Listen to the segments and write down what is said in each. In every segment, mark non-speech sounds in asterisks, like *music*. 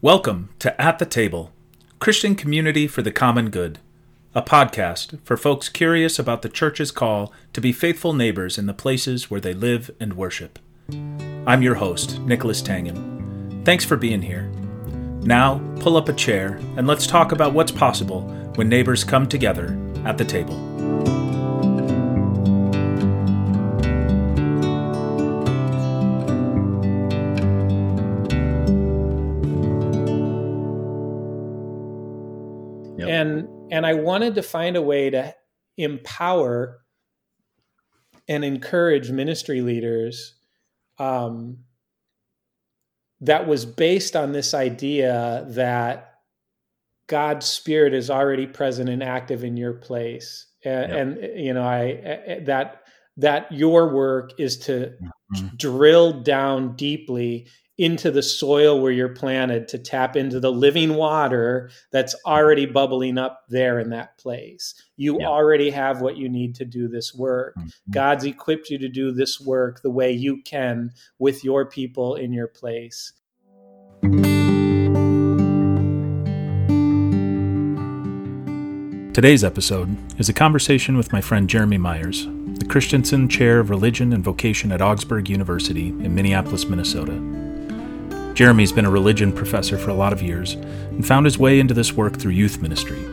Welcome to At the Table, Christian Community for the Common Good, a podcast for folks curious about the church's call to be faithful neighbors in the places where they live and worship. I'm your host, Nicholas Tangen. Thanks for being here. Now, pull up a chair and let's talk about what's possible when neighbors come together at the table. And I wanted to find a way to empower and encourage ministry leaders um, that was based on this idea that God's spirit is already present and active in your place, and, yep. and you know, I that that your work is to mm-hmm. drill down deeply into the soil where you're planted to tap into the living water that's already bubbling up there in that place. You yeah. already have what you need to do this work. Mm-hmm. God's equipped you to do this work the way you can with your people in your place. Today's episode is a conversation with my friend Jeremy Myers, the Christensen Chair of Religion and Vocation at Augsburg University in Minneapolis, Minnesota. Jeremy's been a religion professor for a lot of years and found his way into this work through youth ministry.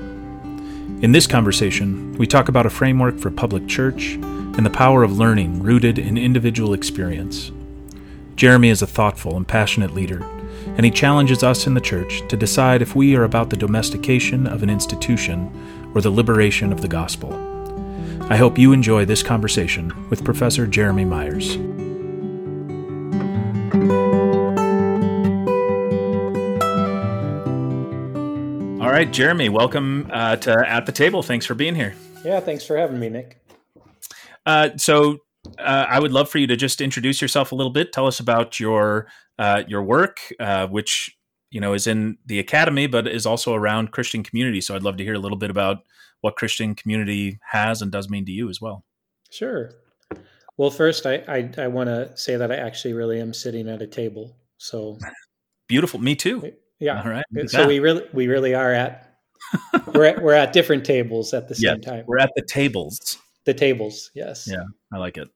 In this conversation, we talk about a framework for public church and the power of learning rooted in individual experience. Jeremy is a thoughtful and passionate leader, and he challenges us in the church to decide if we are about the domestication of an institution or the liberation of the gospel. I hope you enjoy this conversation with Professor Jeremy Myers. Right, Jeremy, welcome uh, to At the Table. Thanks for being here. Yeah, thanks for having me, Nick. Uh, so, uh, I would love for you to just introduce yourself a little bit. Tell us about your uh, your work, uh, which you know is in the academy, but is also around Christian community. So, I'd love to hear a little bit about what Christian community has and does mean to you as well. Sure. Well, first, I I, I want to say that I actually really am sitting at a table. So *laughs* beautiful. Me too. Yeah. All right. So yeah. we really we really are at we're at, we're at different tables at the same time. We're at the tables. The tables. Yes. Yeah, I like it.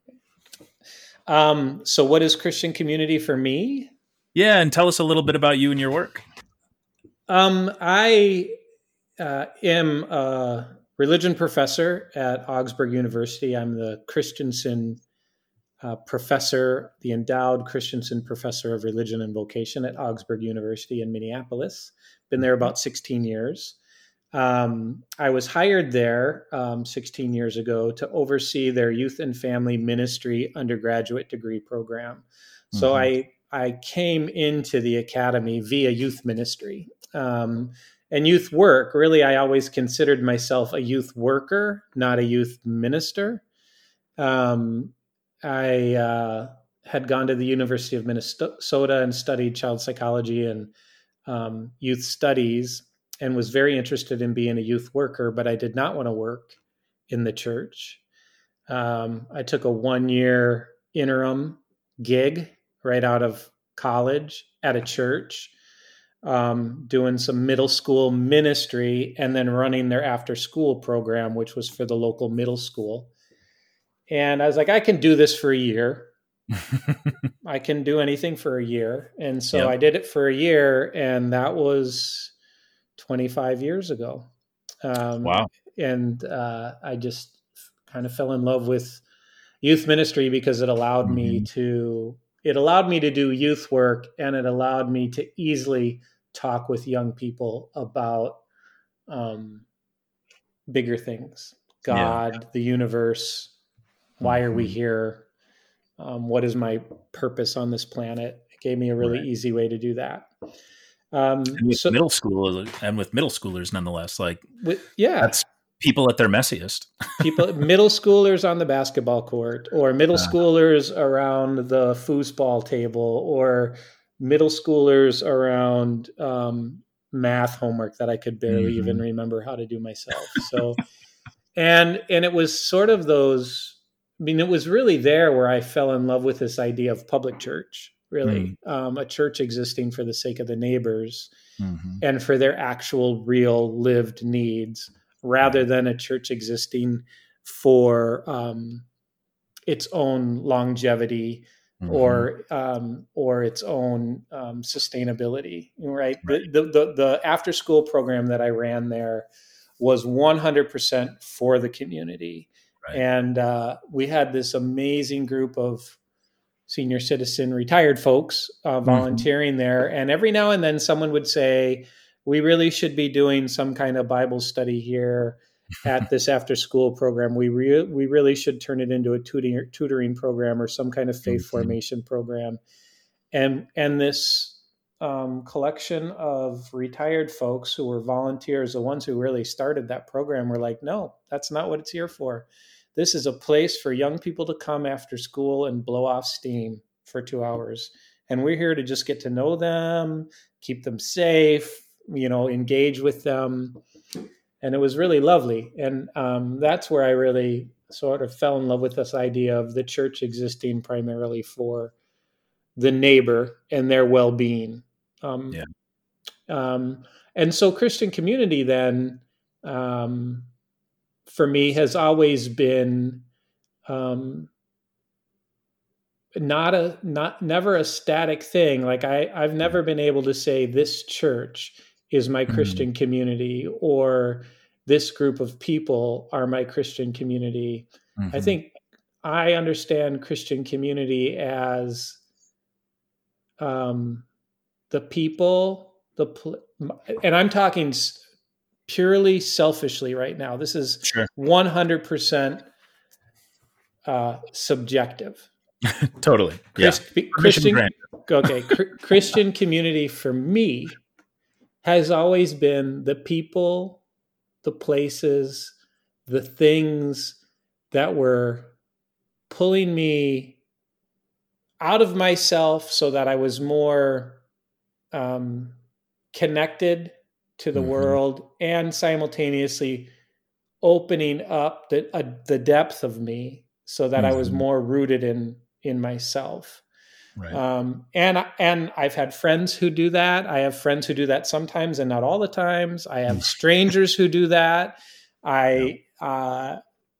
Um, so what is Christian community for me? Yeah, and tell us a little bit about you and your work. Um, I uh, am a religion professor at Augsburg University. I'm the Christensen uh, professor, the endowed Christensen Professor of Religion and Vocation at Augsburg University in Minneapolis. Been there about 16 years. Um, I was hired there um, 16 years ago to oversee their youth and family ministry undergraduate degree program. So mm-hmm. I I came into the academy via youth ministry um, and youth work. Really, I always considered myself a youth worker, not a youth minister. Um, I uh, had gone to the University of Minnesota and studied child psychology and um, youth studies and was very interested in being a youth worker, but I did not want to work in the church. Um, I took a one year interim gig right out of college at a church, um, doing some middle school ministry and then running their after school program, which was for the local middle school. And I was like, I can do this for a year. *laughs* I can do anything for a year. And so yep. I did it for a year, and that was 25 years ago. Um, wow. And uh, I just kind of fell in love with youth ministry because it allowed mm-hmm. me to it allowed me to do youth work and it allowed me to easily talk with young people about um, bigger things god yeah. the universe why are we mm-hmm. here? Um, what is my purpose on this planet? It gave me a really right. easy way to do that. Um, and with so, middle school and with middle schoolers, nonetheless, like with, yeah, that's people at their messiest. *laughs* people, middle schoolers on the basketball court, or middle uh, schoolers around the foosball table, or middle schoolers around um, math homework that I could barely mm-hmm. even remember how to do myself. So, *laughs* and and it was sort of those I mean, it was really there where I fell in love with this idea of public church. really, mm. um, a church existing for the sake of the neighbors mm-hmm. and for their actual, real, lived needs, rather than a church existing for um, its own longevity mm-hmm. or um, or its own um, sustainability. Right. right. The, the the after school program that I ran there was 100% for the community, right. and uh, we had this amazing group of senior citizen retired folks uh, mm-hmm. volunteering mm-hmm. there, and every now and then someone would say. We really should be doing some kind of Bible study here at this *laughs* after school program. We re- we really should turn it into a tutoring tutoring program or some kind of faith mm-hmm. formation program. And and this um, collection of retired folks who were volunteers, the ones who really started that program, were like, no, that's not what it's here for. This is a place for young people to come after school and blow off steam for two hours. And we're here to just get to know them, keep them safe, you know, engage with them and it was really lovely. And um, that's where I really sort of fell in love with this idea of the church existing primarily for the neighbor and their well-being. Um, yeah. Um, and so Christian community then, um, for me, has always been um, not a not never a static thing. Like I I've never been able to say this church is my mm-hmm. Christian community or this group of people are my Christian community. Mm-hmm. I think I understand Christian community as um, the people, the pl- and I'm talking purely selfishly right now. This is sure. 100% uh, subjective. *laughs* totally. Christ, yeah. Christian, okay. *laughs* Christian community for me has always been the people, the places, the things that were pulling me out of myself so that I was more um, connected to the mm-hmm. world and simultaneously opening up the, uh, the depth of me so that mm-hmm. I was mm-hmm. more rooted in in myself. Right. Um, and and I've had friends who do that. I have friends who do that sometimes and not all the times. I have *laughs* strangers who do that. I yeah. uh,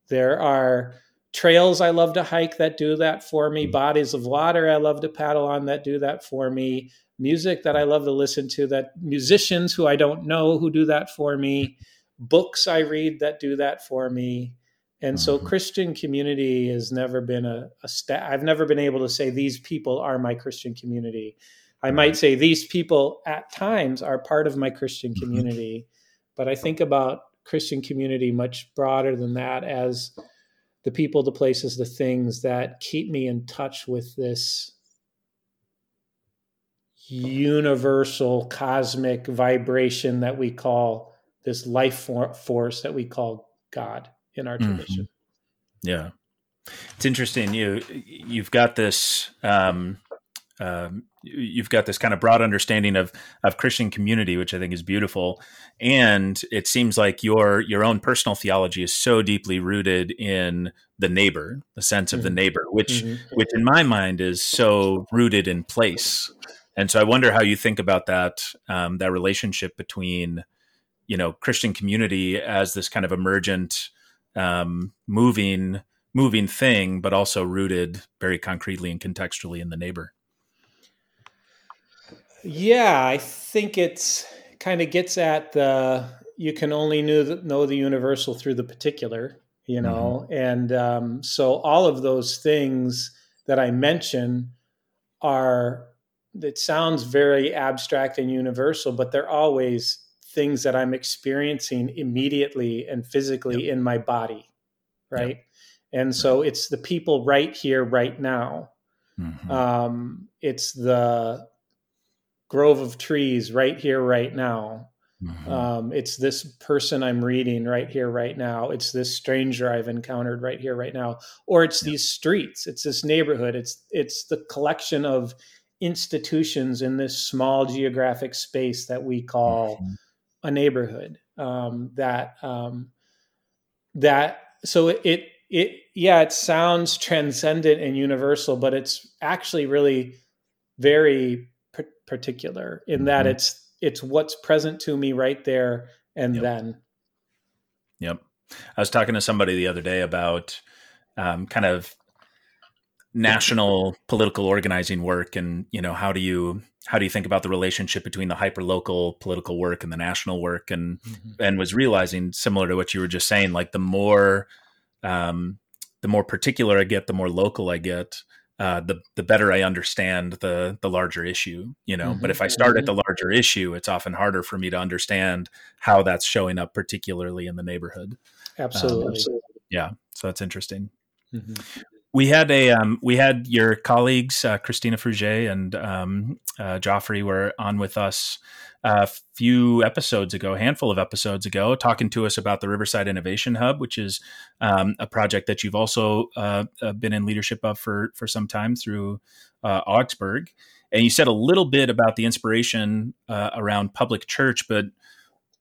there are trails I love to hike that do that for me. Mm-hmm. Bodies of water I love to paddle on that do that for me. Music that I love to listen to. That musicians who I don't know who do that for me. Books I read that do that for me. And mm-hmm. so Christian community has never been a, a sta- I've never been able to say these people are my Christian community. I might say these people at times are part of my Christian mm-hmm. community, but I think about Christian community much broader than that as the people, the places, the things that keep me in touch with this universal cosmic vibration that we call this life force that we call God in our mm-hmm. tradition. Mm-hmm. Yeah, it's interesting. You you've got this. Um, um, you've got this kind of broad understanding of of Christian community, which I think is beautiful, and it seems like your your own personal theology is so deeply rooted in the neighbor, the sense of mm-hmm. the neighbor, which mm-hmm. which in my mind is so rooted in place. And so I wonder how you think about that um, that relationship between you know Christian community as this kind of emergent um, moving moving thing, but also rooted very concretely and contextually in the neighbor. Yeah, I think it's kind of gets at the you can only know the, know the universal through the particular, you know, mm-hmm. and um, so all of those things that I mention are. It sounds very abstract and universal, but they're always things that I'm experiencing immediately and physically yep. in my body. Right. Yep. And so it's the people right here, right now. Mm-hmm. Um, it's the grove of trees right here, right now. Mm-hmm. Um, it's this person I'm reading right here, right now. It's this stranger I've encountered right here, right now. Or it's yep. these streets. It's this neighborhood. It's it's the collection of institutions in this small geographic space that we call mm-hmm a neighborhood um, that um, that so it it yeah it sounds transcendent and universal but it's actually really very p- particular in that Mhm. it's it's what's present to me right there and Yep. then. Yep. I was talking to somebody the other day about um, kind of national political organizing work, and you know, how do you how do you think about the relationship between the hyper local political work and the national work, and and was realizing similar to what you were just saying, like the more um, the more particular I get, the more local I get. Uh, the the better I understand the the larger issue, you know. But Mhm. if I start at the larger issue, it's often harder for me to understand how that's showing up, particularly in the neighborhood. Absolutely. Yeah, so that's interesting. Mhm. We had a um, we had your colleagues uh, Christina Fruget and um, uh, Joffrey were on with us a few episodes ago, a handful of episodes ago, talking to us about the Riverside Innovation Hub, which is um, a project that you've also uh, uh, been in leadership of for for some time through uh, Augsburg. And you said a little bit about the inspiration uh, around public church, but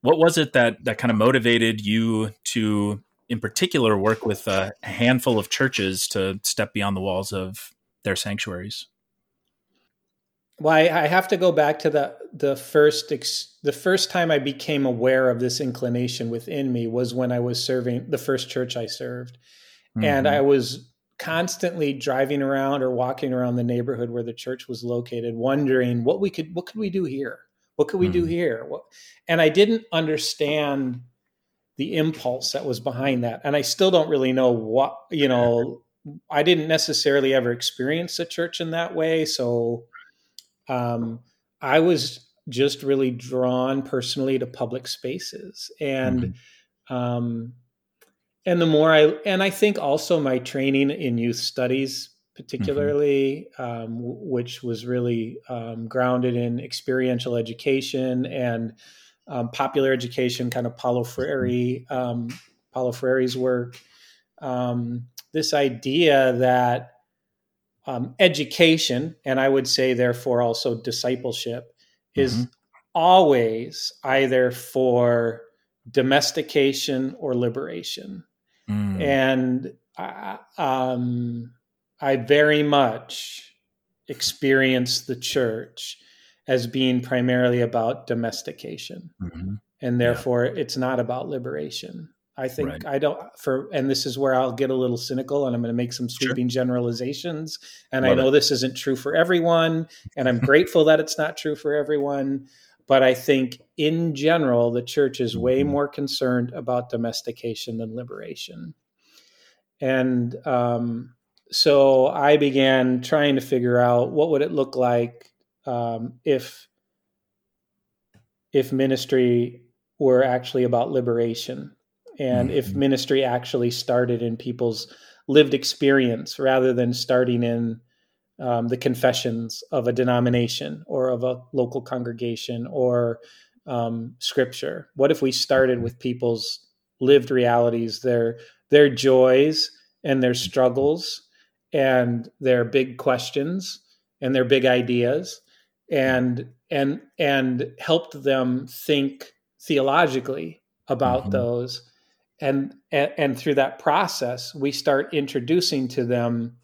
what was it that that kind of motivated you to in particular work with a handful of churches to step beyond the walls of their sanctuaries Well, I, I have to go back to the the first ex, the first time I became aware of this inclination within me was when I was serving the first church I served, and Mhm. I was constantly driving around or walking around the neighborhood where the church was located, wondering what we could what could we do here, what could we do Mhm. here, what, and I didn't understand the impulse that was behind that, and I still don't really know what you know. I didn't necessarily ever experience a church in that way, so um, I was just really drawn personally to public spaces, and um, and the more I and I think also my training in youth studies, particularly, um, w- which was really um, grounded in experiential education and um, popular education, kind of Paulo Freire, um, Paulo Freire's work. Um, this idea that um, education, and I would say, therefore, also discipleship, is Mhm. always either for domestication or liberation. Mm. And I, um, I very much experience the church as being primarily about domestication, Mhm. and therefore it's not about liberation. I think Right. I don't for, and this is where I'll get a little cynical, and I'm going to make some Sure. sweeping generalizations. And I know it. this isn't true for everyone, and I'm grateful that it's not true for everyone. But I think in general, the church is way Mhm. more concerned about domestication than liberation. And um, so I began trying to figure out what would it look like um, if if ministry were actually about liberation and if Mhm. ministry actually started in people's lived experience rather than starting in um, the confessions of a denomination or of a local congregation or um, scripture what if we started with people's lived realities their their joys and their struggles and their big questions and their big ideas and and and helped them think theologically about Mhm. those and, and and through that process we start introducing to them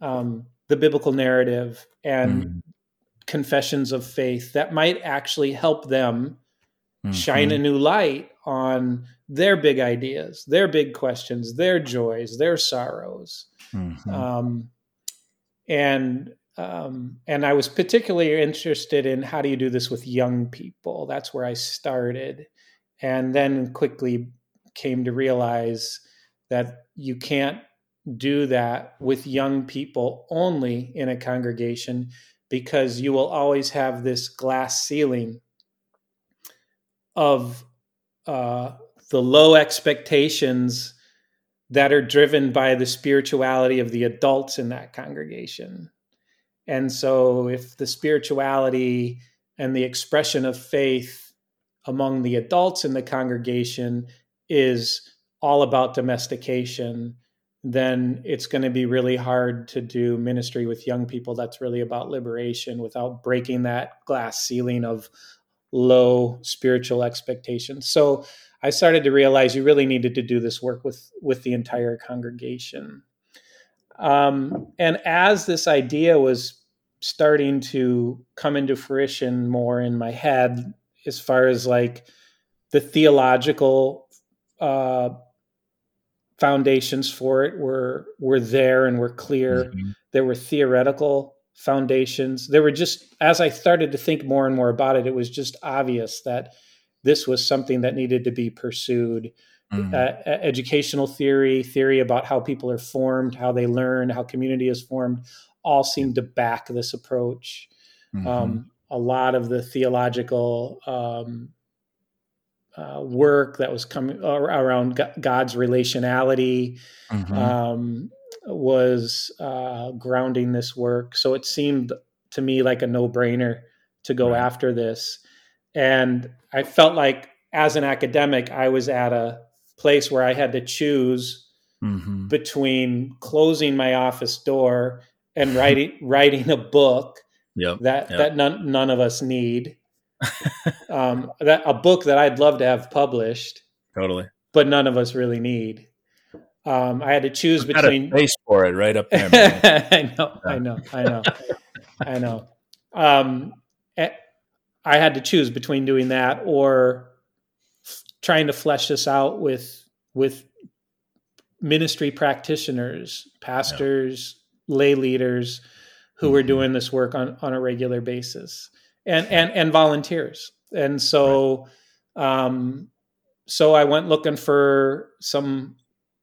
um, the biblical narrative and Mhm. confessions of faith that might actually help them shine Mhm. a new light on their big ideas their big questions their joys their sorrows Mhm. um, and um, and I was particularly interested in how do you do this with young people. That's where I started, and then quickly came to realize that you can't do that with young people only in a congregation because you will always have this glass ceiling of uh, the low expectations that are driven by the spirituality of the adults in that congregation. And so, if the spirituality and the expression of faith among the adults in the congregation is all about domestication, then it's going to be really hard to do ministry with young people that's really about liberation without breaking that glass ceiling of low spiritual expectations. So, I started to realize you really needed to do this work with with the entire congregation. Um, and as this idea was starting to come into fruition more in my head as far as like the theological uh, foundations for it were were there and were clear. Mm-hmm. There were theoretical foundations. There were just as I started to think more and more about it, it was just obvious that this was something that needed to be pursued. Mm-hmm. Uh, educational theory, theory about how people are formed, how they learn, how community is formed, all seemed to back this approach. Mm-hmm. Um, a lot of the theological um, uh, work that was coming around God's relationality mm-hmm. um, was uh, grounding this work. So it seemed to me like a no brainer to go right. after this. And I felt like as an academic, I was at a place where I had to choose mm-hmm. between closing my office door and writing *laughs* writing a book yep. that yep. that none none of us need um, that a book that I'd love to have published. Totally. But none of us really need. Um, I had to choose I've between space for it right up there. *laughs* I know, I know, I know, I know. Um, eh, I had to choose between doing that or trying to flesh this out with with ministry practitioners, pastors, yeah. lay leaders who mm-hmm. were doing this work on on a regular basis and and and volunteers. And so, right. um, so I went looking for some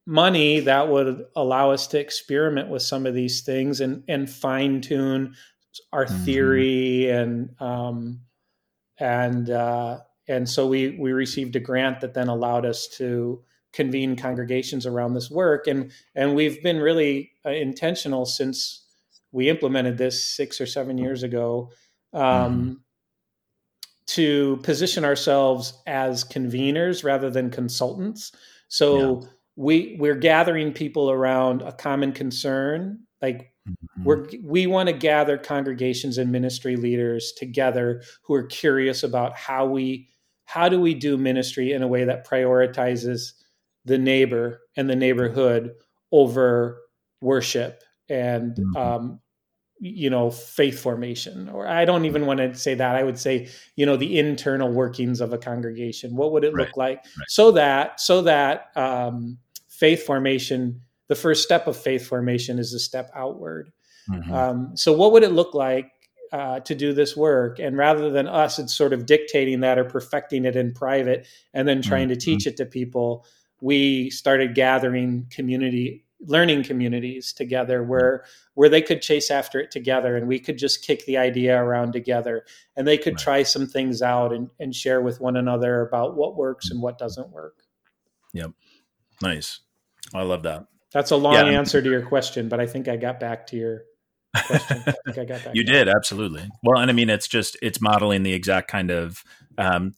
money that would allow us to experiment with some of these things and and fine tune our mm-hmm. theory and um, and uh, and so we we received a grant that then allowed us to convene congregations around this work and and we've been really uh, intentional since we implemented this six or seven years ago um, mm-hmm. to position ourselves as conveners rather than consultants. So yeah. we we're gathering people around a common concern. Like mm-hmm. we're we want to gather congregations and ministry leaders together who are curious about how we how do we do ministry in a way that prioritizes the neighbor and the neighborhood over worship and mm-hmm. um, you know faith formation or i don't even want to say that i would say you know the internal workings of a congregation what would it right. look like right. so that so that um, faith formation the first step of faith formation is a step outward. Mm-hmm. um, so what would it look like uh, to do this work? And rather than us it's sort of dictating that or perfecting it in private and then trying mm-hmm. to teach it to people we started gathering community learning communities together where where they could chase after it together and we could just kick the idea around together. And they could right. try some things out and, and share with one another about what works and what doesn't work. Yep. Nice. I love that that's a long yeah. answer to your question but i think i got back to your question I think I got *laughs* back you did absolutely well and i mean it's just it's modeling the exact kind of um,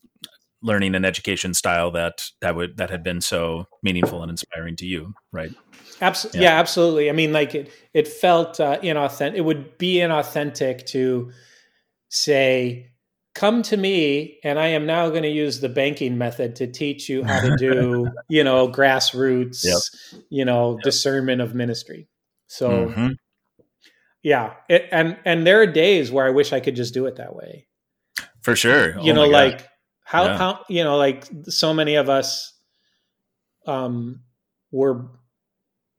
learning and education style that that would that had been so meaningful and inspiring to you right Absolutely. Yeah. yeah. absolutely. I mean, like it, it felt uh, inauthentic. It would be inauthentic to say, come to me and I am now going to use the banking method to teach you how to do, *laughs* you know, grassroots, yep. you know, yep. discernment of ministry. So mm-hmm. yeah. It, and, and there are days where I wish I could just do it that way. For sure. You oh know, like how, yeah. how, you know, like so many of us, um, were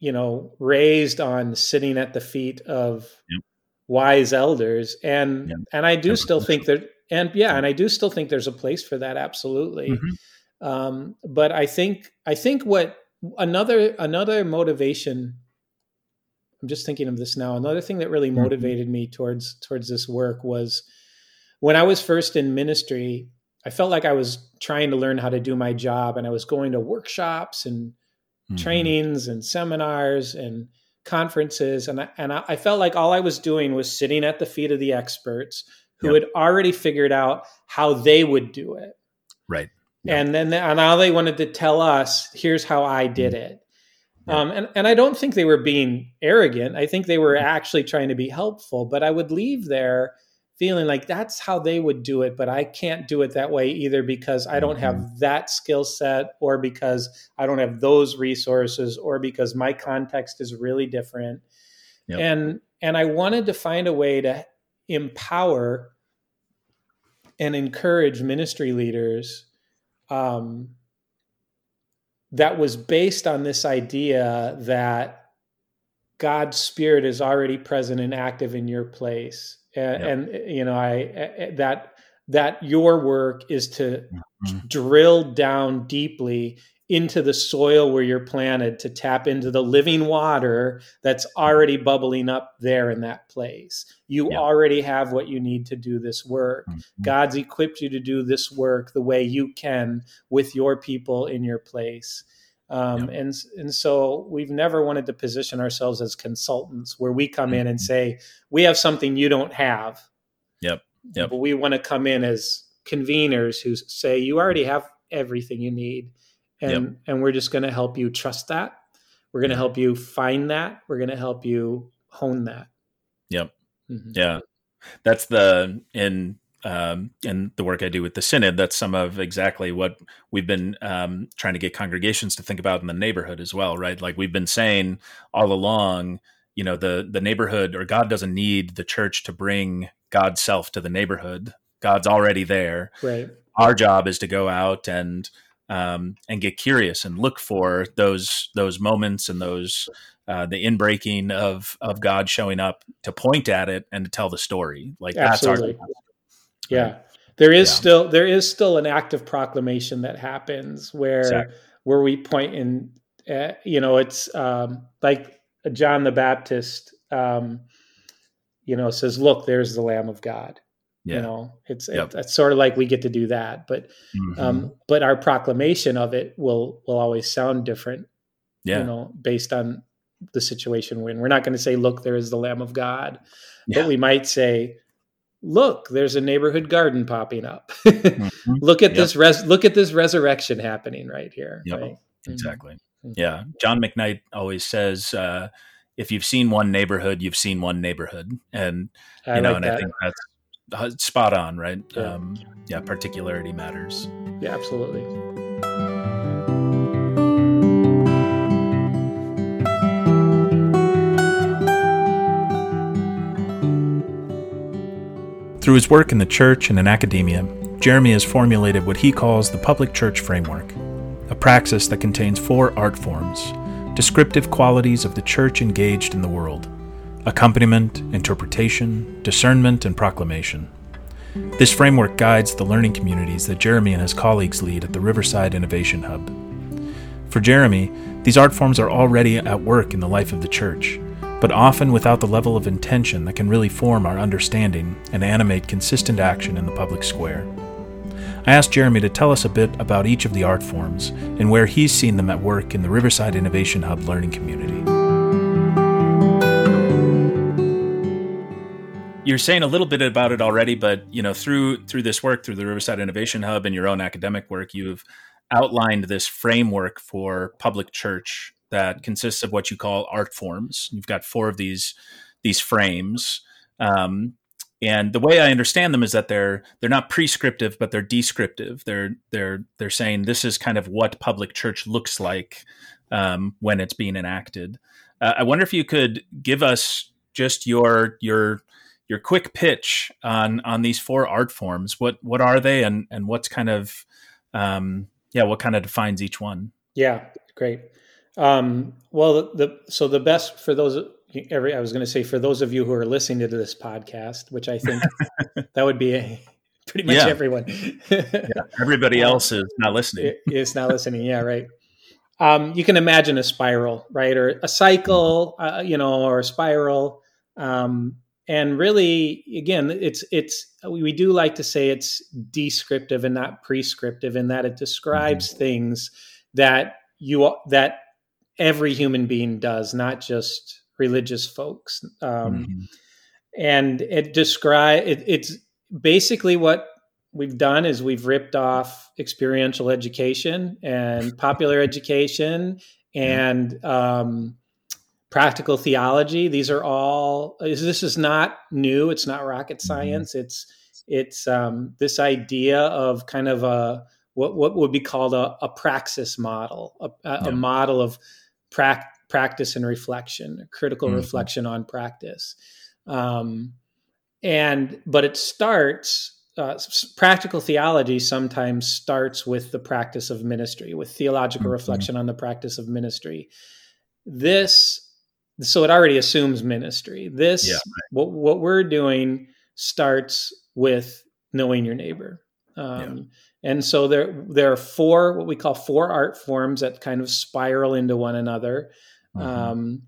you know, raised on sitting at the feet of yep. wise elders, and and I do still think that, and yeah, and I do still think there's a place for that, absolutely. Mm-hmm. Um, but I think I think what another another motivation. I'm just thinking of this now. Another thing that really mm-hmm. motivated me towards towards this work was when I was first in ministry. I felt like I was trying to learn how to do my job, and I was going to workshops and mm-hmm. trainings and seminars and conferences and I, and I felt like all I was doing was sitting at the feet of the experts who yep. had already figured out how they would do it. Right. Yep. And then and now they wanted to tell us, here's how I did mm-hmm. it. Yep. Um, and, and I don't think they were being arrogant. I think they were actually trying to be helpful, but I would leave there feeling like that's how they would do it, but I can't do it that way either because I don't have mm-hmm. that skill set or because I don't have those resources or because my context is really different. Yep. And and I wanted to find a way to empower and encourage ministry leaders um, that was based on this idea that God's spirit is already present and active in your place. And, yep. and you know, I, that that your work is to mm-hmm. drill down deeply into the soil where you're planted to tap into the living water that's already bubbling up there in that place. You yeah. already have what you need to do this work. Mm-hmm. God's equipped you to do this work the way you can with your people in your place. Um, yeah. and and so we've never wanted to position ourselves as consultants where we come mm-hmm. in and mm-hmm. say we have something you don't have. Yep. Yep. But we want to come in as conveners who say you already have everything you need and yep. and we're just going to help you trust that we're going to help you find that we're going to help you hone that yep mm-hmm. yeah that's the in um, in the work I do with the synod, that's some of exactly what we've been um, trying to get congregations to think about in the neighborhood as well, right? Like we've been saying all along, you know, the the neighborhood or God doesn't need the church to bring God's self to the neighborhood. God's already there. Right. Our job is to go out and um, and get curious and look for those those moments and those uh, the inbreaking of of God showing up to point at it and to tell the story. Like Absolutely. that's our yeah. There is yeah. still there is still an act of proclamation that happens where exactly. where we point in uh, you know it's um, like John the Baptist um, you know says look there's the lamb of God yeah. You know, it's yep. it, it's sort of like we get to do that, but mm-hmm. um, but our proclamation of it will will always sound different. Yeah. You know, based on the situation we're in. We're not going to say, "Look, there is the Lamb of God," yeah. but we might say, "Look, there's a neighborhood garden popping up. mm-hmm. *laughs* Look at yep. this res- look at this resurrection happening right here." Yep. Right? Mm-hmm. Exactly. Mm-hmm. Yeah. John McKnight always says. Uh, if you've seen one neighborhood, you've seen one neighborhood, and you I know, like and that. I think that's spot on, right? Yeah. Um, yeah, particularity matters. Yeah, absolutely. Through his work in the church and in academia, Jeremy has formulated what he calls the public church framework, a praxis that contains four art forms, descriptive qualities of the church engaged in the world accompaniment, interpretation, discernment, and proclamation. This framework guides the learning communities that Jeremy and his colleagues lead at the Riverside Innovation Hub. For Jeremy, these art forms are already at work in the life of the church, but often without the level of intention that can really form our understanding and animate consistent action in the public square. I asked Jeremy to tell us a bit about each of the art forms and where he's seen them at work in the Riverside Innovation Hub learning community. You're saying a little bit about it already, but you know, through through this work, through the Riverside Innovation Hub and your own academic work, you've outlined this framework for public church that consists of what you call art forms. You've got four of these these frames. Um, and the way I understand them is that they're they're not prescriptive, but they're descriptive. They're they're they're saying this is kind of what public church looks like um, when it's being enacted. Uh, I wonder if you could give us just your your your quick pitch on on these four art forms. What what are they, and and what's kind of um, yeah, what kind of defines each one? Yeah, great. Um, well, the, the so the best for those every I was going to say for those of you who are listening to this podcast, which I think *laughs* that would be a, pretty much yeah. everyone. *laughs* yeah. Everybody uh, else is not listening. It's not listening. Yeah, right. Um, you can imagine a spiral, right, or a cycle, uh, you know, or a spiral. Um, and really again it's it's we do like to say it's descriptive and not prescriptive in that it describes mm-hmm. things that you that every human being does not just religious folks um, mm-hmm. and it describe it, it's basically what we've done is we've ripped off experiential education and popular education and um, practical theology. These are all. This is not new. It's not rocket mm-hmm. science. Mm-hmm. It's it's um, this idea of kind of a what what would be called a, a praxis model, a, a, yeah. a model of pra- practice and reflection, critical mm-hmm. reflection on practice. Um, and but it starts uh, practical theology sometimes starts with the practice of ministry, with theological mm-hmm. reflection on the practice of ministry. This, so it already assumes ministry. This, yeah, right. what what we're doing starts with knowing your neighbor. Um, yeah. And so there there are four what we call four art forms that kind of spiral into one another. Mm-hmm. Um,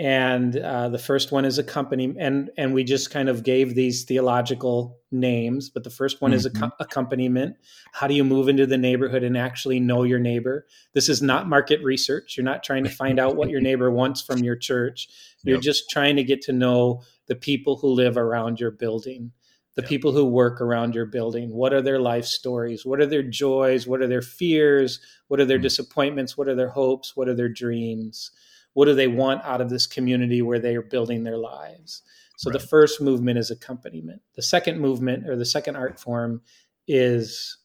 and uh, the first one is accompaniment and and we just kind of gave these theological names but the first one mm-hmm. is ac- accompaniment. How do you move into the neighborhood and actually know your neighbor? This is not market research. You're not trying to find out what your neighbor wants from your church. You're yep. just trying to get to know the people who live around your building the yep. people who work around your building. What are their life stories? What are their joys? What are their fears? What are their mm-hmm. disappointments? What are their hopes? What are their dreams what do they want out of this community where they are building their lives so right. the first movement is accompaniment the second movement or the second art form is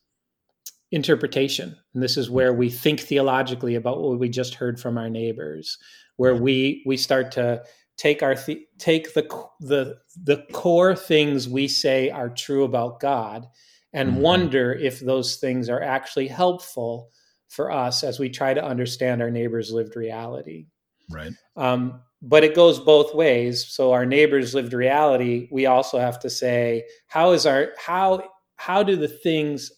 interpretation and this is where we think theologically about what we just heard from our neighbors where we we start to take our th- take the the the core things we say are true about God and mm-hmm. wonder if those things are actually helpful for us as we try to understand our neighbor's lived reality. Right. Um, but it goes both ways. So our neighbors' lived reality, we also have to say, how is our how how do the things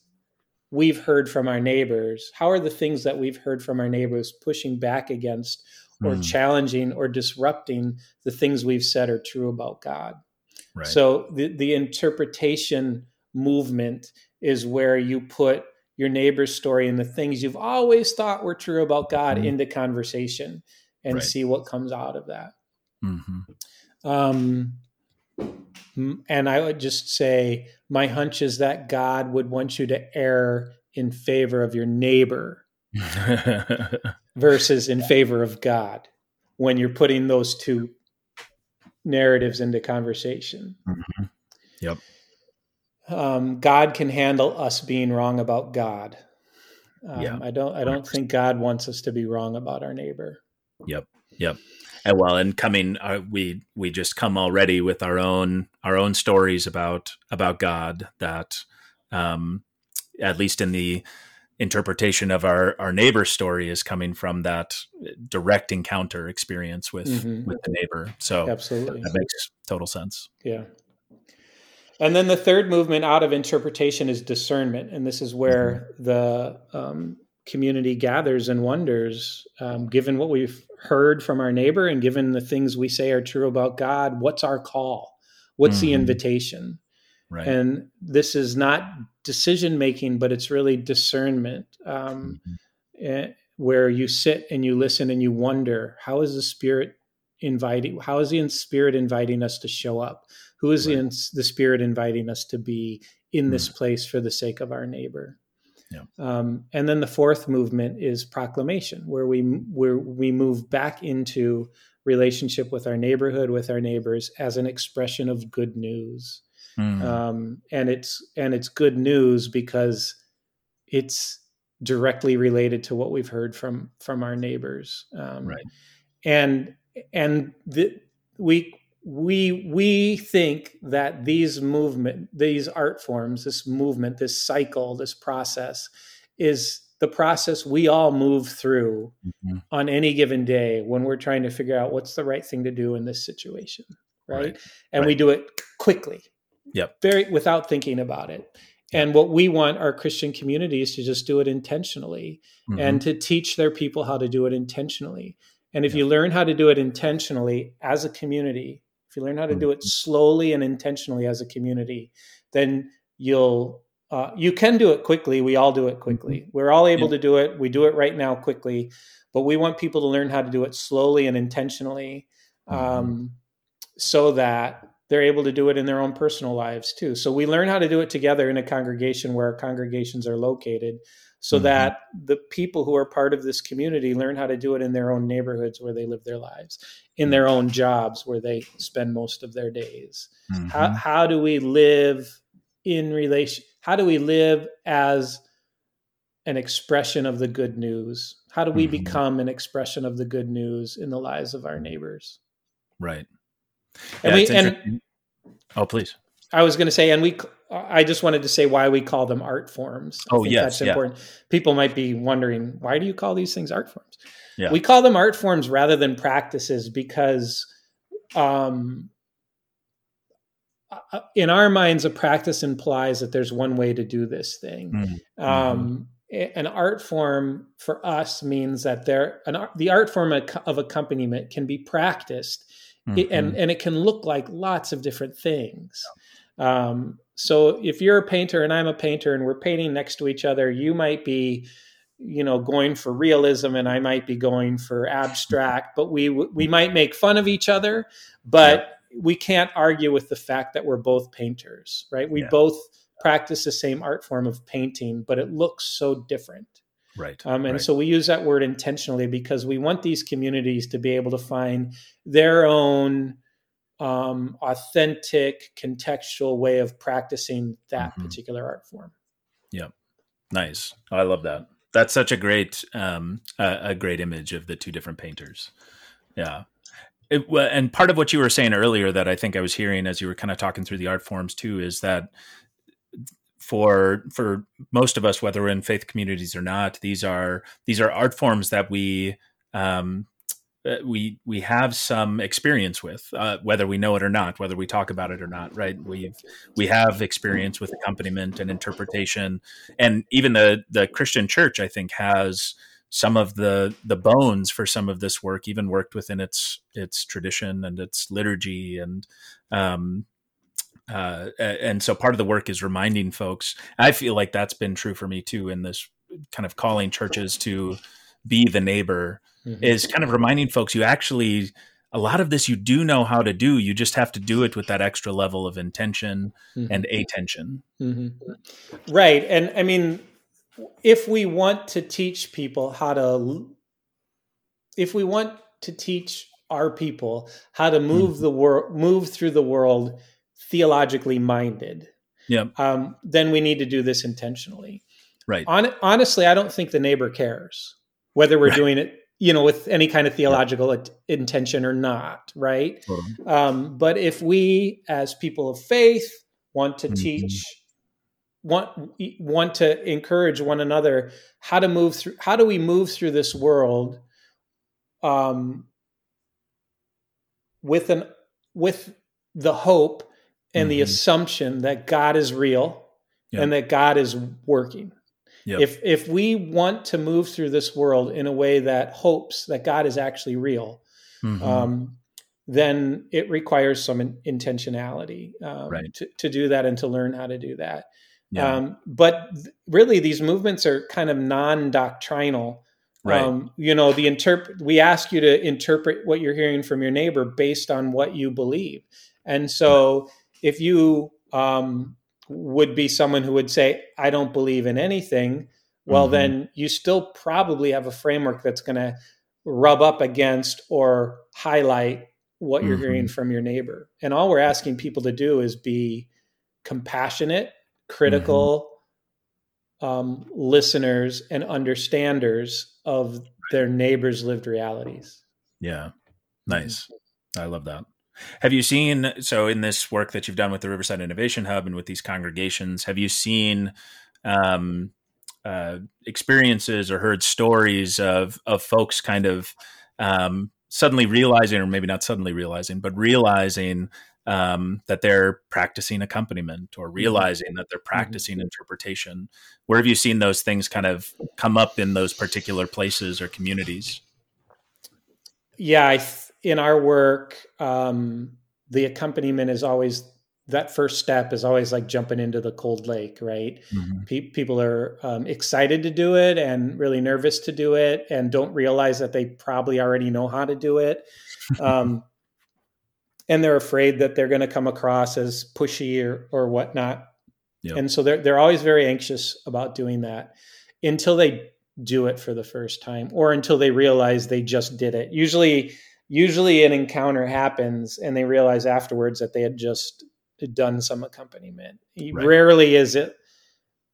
we've heard from our neighbors, how are the things that we've heard from our neighbors pushing back against or mm. challenging or disrupting the things we've said are true about God? Right. So the, the interpretation movement is where you put your neighbor's story and the things you've always thought were true about God mm. into conversation and right. see what comes out of that. Mm-hmm. Um, and I would just say, my hunch is that God would want you to err in favor of your neighbor *laughs* versus in favor of God when you're putting those two narratives into conversation. Mm-hmm. Yep. Um, God can handle us being wrong about God. Um, yeah. I don't. I don't 100%. think God wants us to be wrong about our neighbor. Yep. Yep. And well, and coming, uh, we we just come already with our own our own stories about about God that, um, at least in the interpretation of our our neighbor's story is coming from that direct encounter experience with mm-hmm. with the neighbor. So absolutely, that makes total sense. Yeah. And then the third movement out of interpretation is discernment, and this is where mm-hmm. the um, community gathers and wonders, um, given what we've heard from our neighbor and given the things we say are true about God, what's our call? What's mm-hmm. the invitation? Right. And this is not decision making, but it's really discernment, um, mm-hmm. where you sit and you listen and you wonder, how is the Spirit inviting? How is the Spirit inviting us to show up? Who is right. the, the Spirit inviting us to be in mm-hmm. this place for the sake of our neighbor? Yeah. Um, and then the fourth movement is proclamation, where we where we move back into relationship with our neighborhood, with our neighbors, as an expression of good news. Mm. Um, and it's and it's good news because it's directly related to what we've heard from from our neighbors. Um, right. And and the, we we we think that these movement these art forms this movement this cycle this process is the process we all move through mm-hmm. on any given day when we're trying to figure out what's the right thing to do in this situation right, right. and right. we do it quickly yep very without thinking about it and what we want our christian communities to just do it intentionally mm-hmm. and to teach their people how to do it intentionally and if you learn how to do it intentionally as a community you learn how to do it slowly and intentionally as a community, then you'll uh, you can do it quickly. We all do it quickly. Mm-hmm. We're all able yeah. to do it. We do it right now quickly, but we want people to learn how to do it slowly and intentionally, mm-hmm. um, so that they're able to do it in their own personal lives too. So we learn how to do it together in a congregation where our congregations are located so mm-hmm. that the people who are part of this community learn how to do it in their own neighborhoods where they live their lives, in their own jobs where they spend most of their days. Mm-hmm. How, how do we live in relation? How do we live as an expression of the good news? How do we mm-hmm. become an expression of the good news in the lives of our neighbors? Right. And yeah, we and oh please I was going to say, and we, I just wanted to say why we call them art forms. I oh, yes. That's yeah. important. People might be wondering, why do you call these things art forms? Yeah. We call them art forms rather than practices because, um, uh, in our minds, a practice implies that there's one way to do this thing. Mm-hmm. Um, an art form for us means that there an, the art form of accompaniment can be practiced mm-hmm. and and it can look like lots of different things um, so if you're a painter and i'm a painter and we're painting next to each other you might be you know going for realism and i might be going for abstract but we we might make fun of each other but yeah. we can't argue with the fact that we're both painters right we yeah. both practice the same art form of painting, but it looks so different. Right. Um, and right. so we use that word intentionally because we want these communities to be able to find their own um, authentic, contextual way of practicing that mm-hmm. particular art form. Yep. Nice. I love that. That's such a great, um, a, a great image of the two different painters. Yeah. It, and part of what you were saying earlier that I think I was hearing as you were kind of talking through the art forms too is that for for most of us, whether we're in faith communities or not, these are these are art forms that we um, uh, we we have some experience with, uh, whether we know it or not, whether we talk about it or not. Right? We we have experience with accompaniment and interpretation, and even the the Christian Church, I think, has some of the the bones for some of this work, even worked within its its tradition and its liturgy and um, uh, and so part of the work is reminding folks. I feel like that's been true for me too in this kind of calling churches to be the neighbor mm-hmm. is kind of reminding folks you actually a lot of this you do know how to do you just have to do it with that extra level of intention mm-hmm. and attention mm-hmm. right and i mean if we want to teach people how to if we want to teach our people how to move mm-hmm. the world move through the world theologically minded, yeah, um, then we need to do this intentionally. Right. On, honestly, I don't think the neighbor cares whether we're right. doing it, you know, with any kind of theological yeah. intention or not. Right. Um, but if we, as people of faith, want to mm-hmm. teach want want to encourage one another how to move through how do we move through this world um with an with the hope and mm-hmm. the assumption that God is real yep. and that God is working. Yep. If if we want to move through this world in a way that hopes that God is actually real, mm-hmm. um, then it requires some in, intentionality um, right. to, to do that and to learn how to do that. Yeah. Um, but th- really, these movements are kind of non-doctrinal. Right. Um, you know, the interpret. We ask you to interpret what you're hearing from your neighbor based on what you believe, and so if you um, would be someone who would say, I don't believe in anything, well, mm-hmm. then you still probably have a framework that's going to rub up against or highlight what you're mm-hmm. hearing from your neighbor. And all we're asking people to do is be compassionate, critical mm-hmm. um, listeners, and understanders of their neighbors' lived realities. Yeah. Nice. I love that. Have you seen so in this work that you've done with the Riverside Innovation Hub and with these congregations? Have you seen um, uh, experiences or heard stories of of folks kind of um, suddenly realizing, or maybe not suddenly realizing, but realizing um, that they're practicing accompaniment or mm-hmm. realizing that they're mm-hmm. practicing mm-hmm. interpretation? Where have you seen those things kind of come up in those particular places or communities? Yeah, I th- in our work, um, the accompaniment is always that first step is always like jumping into the cold lake, right? Mm-hmm. Pe- people are um, excited to do it and really nervous to do it and don't realize that they probably already know how to do it. Um, *laughs* and they're afraid that they're going to come across as pushy or, or whatnot. Yep. And so they're, they're always very anxious about doing that until they do it for the first time or until they realize they just did it. Usually usually an encounter happens and they realize afterwards that they had just done some accompaniment. Right. Rarely is it.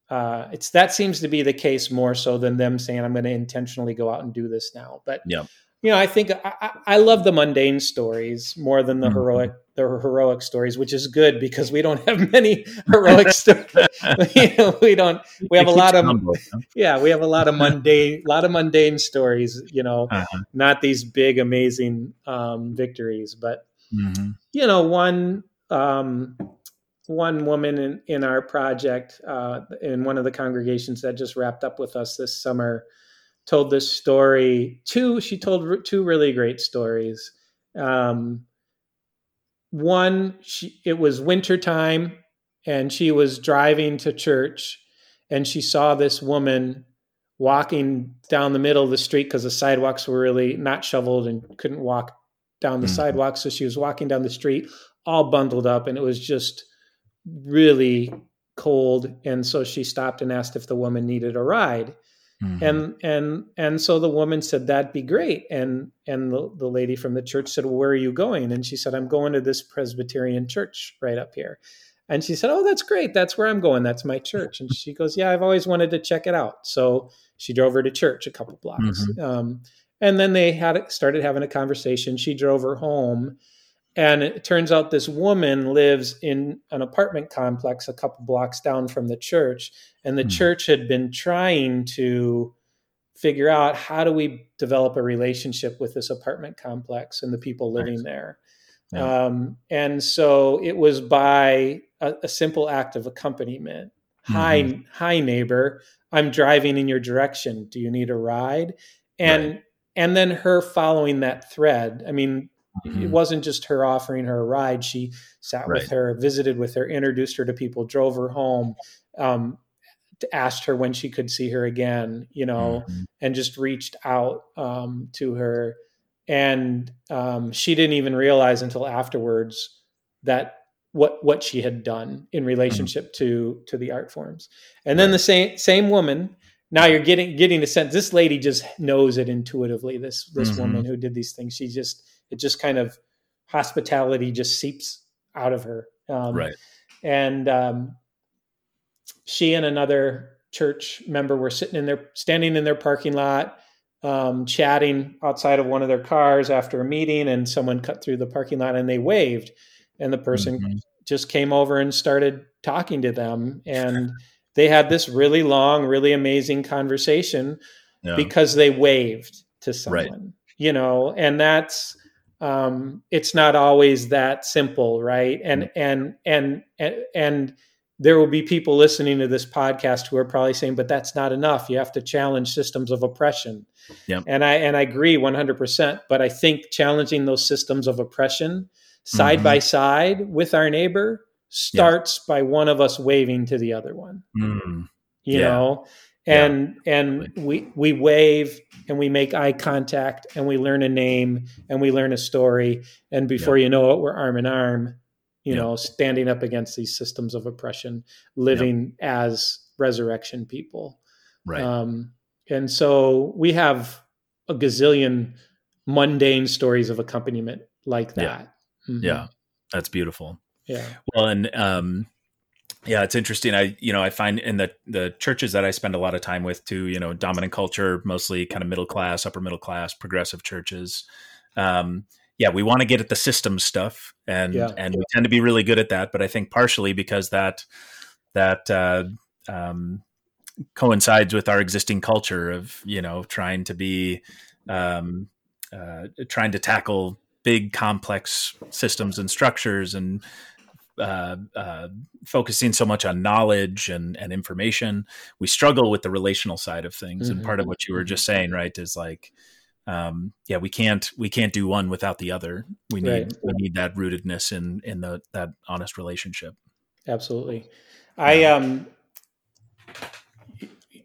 Uh, it's that seems to be the case more so than them saying, "I'm going to intentionally go out and do this now." But yeah. you know, I think I, I love the mundane stories more than the mm-hmm. heroic the heroic stories, which is good because we don't *laughs* have many heroic *laughs* stories. *laughs* you know, we don't. We have a lot of humble, yeah. We have a lot of mundane, lot of mundane stories. You know, uh-huh. not these big, amazing um, victories, but mm-hmm. you know, one um, one woman in in our project uh, in one of the congregations that just wrapped up with us this summer told this story. Two, she told two really great stories. Um, one, she, it was wintertime and she was driving to church and she saw this woman walking down the middle of the street because the sidewalks were really not shoveled and couldn't walk down the mm-hmm. sidewalk. So she was walking down the street all bundled up and it was just really cold. And so she stopped and asked if the woman needed a ride. Mm-hmm. And and and so the woman said that'd be great. And and the, the lady from the church said, Well, where are you going? And she said, I'm going to this Presbyterian church right up here. And she said, Oh, that's great. That's where I'm going. That's my church. And she goes, Yeah, I've always wanted to check it out. So she drove her to church a couple blocks. Mm-hmm. Um, and then they had started having a conversation. She drove her home and it turns out this woman lives in an apartment complex a couple blocks down from the church. And the mm. church had been trying to figure out how do we develop a relationship with this apartment complex and the people living nice. there. Yeah. Um, and so it was by a, a simple act of accompaniment. Mm-hmm. Hi, hi, neighbor. I'm driving in your direction. Do you need a ride? And right. and then her following that thread. I mean, Mm-hmm. It wasn't just her offering her a ride. She sat right. with her, visited with her, introduced her to people, drove her home, um, asked her when she could see her again, you know, mm-hmm. and just reached out um, to her. And um, she didn't even realize until afterwards that what what she had done in relationship mm-hmm. to to the art forms. And then the same same woman now you're getting getting the sense this lady just knows it intuitively this this mm-hmm. woman who did these things she just it just kind of hospitality just seeps out of her. Um, right. And um, she and another church member were sitting in their standing in their parking lot, um, chatting outside of one of their cars after a meeting, and someone cut through the parking lot and they waved, and the person mm-hmm. just came over and started talking to them, and they had this really long, really amazing conversation yeah. because they waved to someone. Right. You know, and that's um, it's not always that simple, right? And and and and and there will be people listening to this podcast who are probably saying, "But that's not enough. You have to challenge systems of oppression." Yep. And I and I agree one hundred percent. But I think challenging those systems of oppression side mm-hmm. by side with our neighbor starts by one of us waving to the other one. Mm. You yeah. know, and yeah. and we we wave and we make eye contact and we learn a name and we learn a story and before yeah. you know it we're arm in arm you yeah. know standing up against these systems of oppression living as resurrection people right um, and so we have a gazillion mundane stories of accompaniment like that yeah, mm-hmm. yeah. that's beautiful yeah well and um yeah, it's interesting. I, you know, I find in the the churches that I spend a lot of time with too, you know, dominant culture, mostly kind of middle class, upper middle class, progressive churches. Um, yeah, we want to get at the system stuff, and yeah. and we tend to be really good at that. But I think partially because that that uh, um, coincides with our existing culture of you know trying to be um, uh, trying to tackle big complex systems and structures and uh, uh, focusing so much on knowledge and, and information, we struggle with the relational side of things. Mm-hmm. And part of what you were just saying, right, is like, um, yeah, we can't we can't do one without the other. We need right. we need that rootedness in in the that honest relationship. Absolutely. I um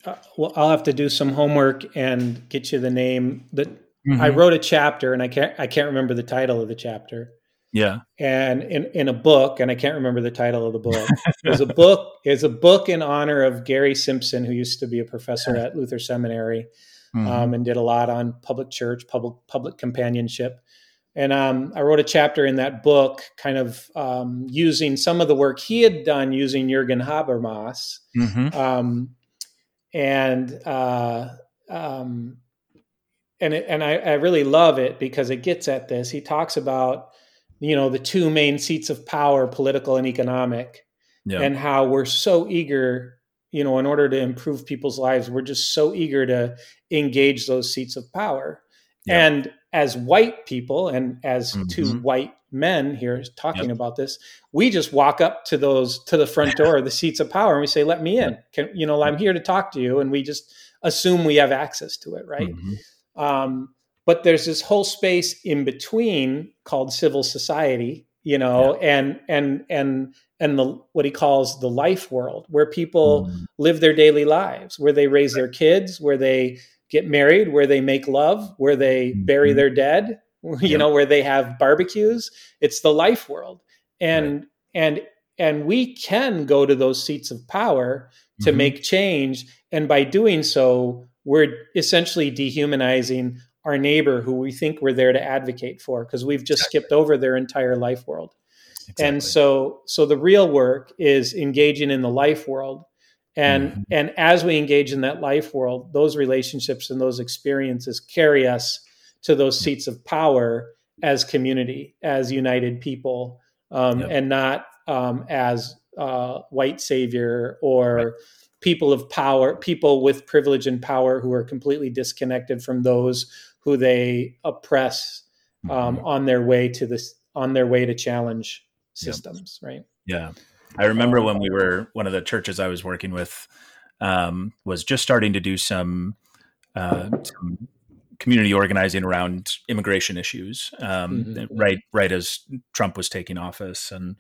uh, well, I'll have to do some homework and get you the name that mm-hmm. I wrote a chapter and I can't I can't remember the title of the chapter. Yeah. And in, in a book, and I can't remember the title of the book, is a book is a book in honor of Gary Simpson, who used to be a professor at Luther Seminary, mm-hmm. um, and did a lot on public church, public public companionship. And um, I wrote a chapter in that book, kind of um, using some of the work he had done using Jürgen Habermas, mm-hmm. Um, and uh, um, and it, and I, I really love it because it gets at this. He talks about you know the two main seats of power, political and economic, yeah. and how we're so eager you know in order to improve people's lives we're just so eager to engage those seats of power yeah. and as white people and as mm-hmm. two white men here talking yep. about this we just walk up to those to the front door the seats of power and we say let me in can you know i'm here to talk to you and we just assume we have access to it right mm-hmm. um, but there's this whole space in between called civil society you know yeah. and and and and the what he calls the life world where people mm. live their daily lives where they raise their kids where they get married where they make love where they mm-hmm. bury their dead *laughs* you yep. know where they have barbecues it's the life world and right. and and we can go to those seats of power to mm-hmm. make change and by doing so we're essentially dehumanizing our neighbor who we think we're there to advocate for because we've just exactly. skipped over their entire life world Exactly. And so so the real work is engaging in the life world. And mm-hmm. and as we engage in that life world, those relationships and those experiences carry us to those seats of power as community, as united people, um, yep. and not um, as uh, white savior or. People of power, people with privilege and power who are completely disconnected from those who they oppress um, mm-hmm. on their way to this on their way to challenge systems, right? Yeah. I remember when we were one of the churches I was working with um, was just starting to do some, uh, some community organizing around immigration issues, um, mm-hmm. right right as Trump was taking office, and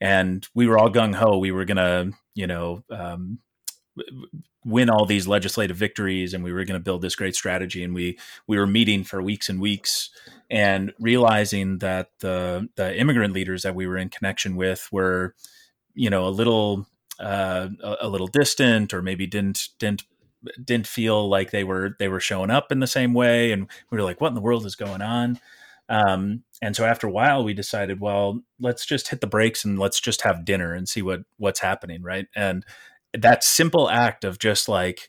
and we were all gung ho. We were gonna, you know, um, win all these legislative victories, and we were going to build this great strategy. And we we were meeting for weeks and weeks, and realizing that the the immigrant leaders that we were in connection with were, you know, a little uh, a, little distant, or maybe didn't didn't didn't feel like they were they were showing up in the same way, and we were like, what in the world is going on? Um, and so after a while, we decided, well, let's just hit the brakes and let's just have dinner and see what what's happening, right? And that simple act of just like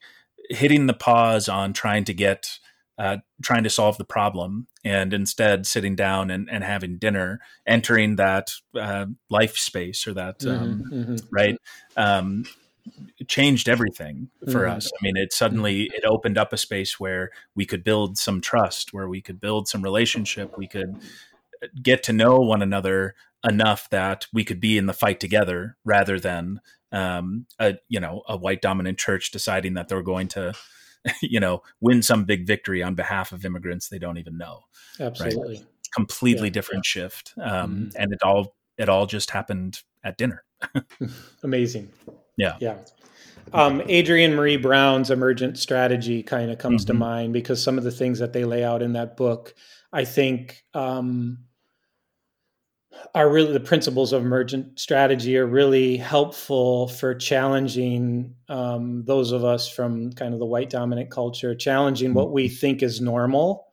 hitting the pause on trying to get uh, trying to solve the problem and instead sitting down and, and having dinner, entering that uh, life space or that, mm-hmm, um, mm-hmm. right, um, changed everything for mm-hmm. us. I mean, it suddenly it opened up a space where we could build some trust, where we could build some relationship, we could get to know one another enough that we could be in the fight together rather than um, a you know a white dominant church deciding that they're going to *laughs* you know, win some big victory on behalf of immigrants they don't even know. Absolutely. Right? Completely yeah, different yeah. shift. Um, mm-hmm. And it all, it all just happened at dinner. *laughs* Amazing. Yeah. Yeah. Um, Adrienne Maree Brown's emergent strategy kind of comes mm-hmm. to mind because some of the things that they lay out in that book, I think, um, are really the principles of emergent strategy are really helpful for challenging um, those of us from kind of the white dominant culture, challenging what we think is normal,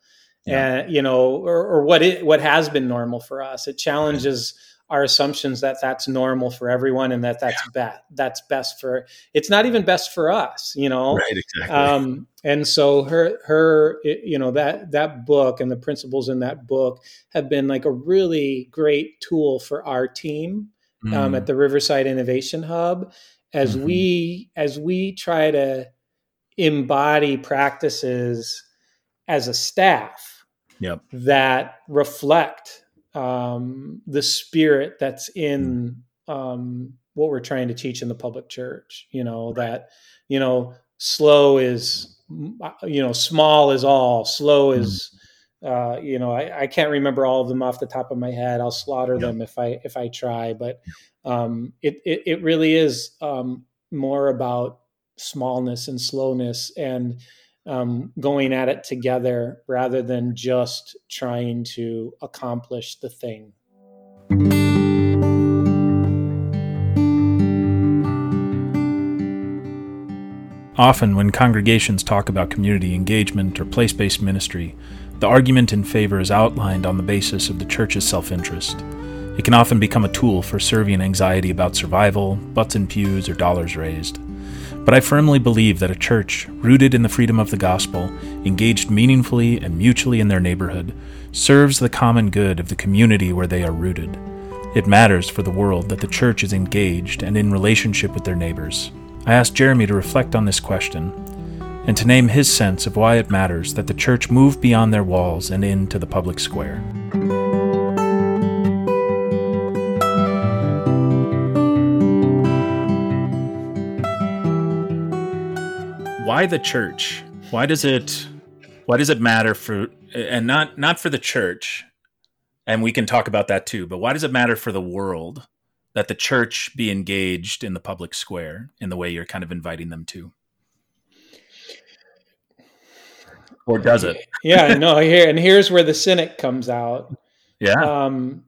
yeah. and you know, or, or what it what has been normal for us. It challenges our assumptions that that's normal for everyone and that that's yeah. best that's best for it's not even best for us you know right exactly um, and so her her you know that that book and the principles in that book have been like a really great tool for our team mm. um, at mm. the riverside innovation hub as mm-hmm. we as we try to embody practices as a staff yep. that reflect um, the spirit that's in um, what we're trying to teach in the public church. You know that you know slow is you know small is all. Slow mm-hmm. is uh, you know I, I, can't remember all of them off the top of my head. I'll slaughter yeah. them if I if I try. But um, it, it, it really is um, more about smallness and slowness and um, going at it together rather than just trying to accomplish the thing. Often, when congregations talk about community engagement or place based ministry, the argument in favor is outlined on the basis of the church's self interest. It can often become a tool for serving anxiety about survival, butts and pews, or dollars raised. But I firmly believe that a church, rooted in the freedom of the gospel, engaged meaningfully and mutually in their neighborhood, serves the common good of the community where they are rooted. It matters for the world that the church is engaged and in relationship with their neighbors. I asked Jeremy to reflect on this question and to name his sense of why it matters that the church move beyond their walls and into the public square. Why the church? Why does it why does it matter for and not not for the church? And we can talk about that too, but why does it matter for the world that the church be engaged in the public square in the way you're kind of inviting them to? or does it? *laughs* yeah, no. Here and here's where the cynic comes out. Yeah. Um,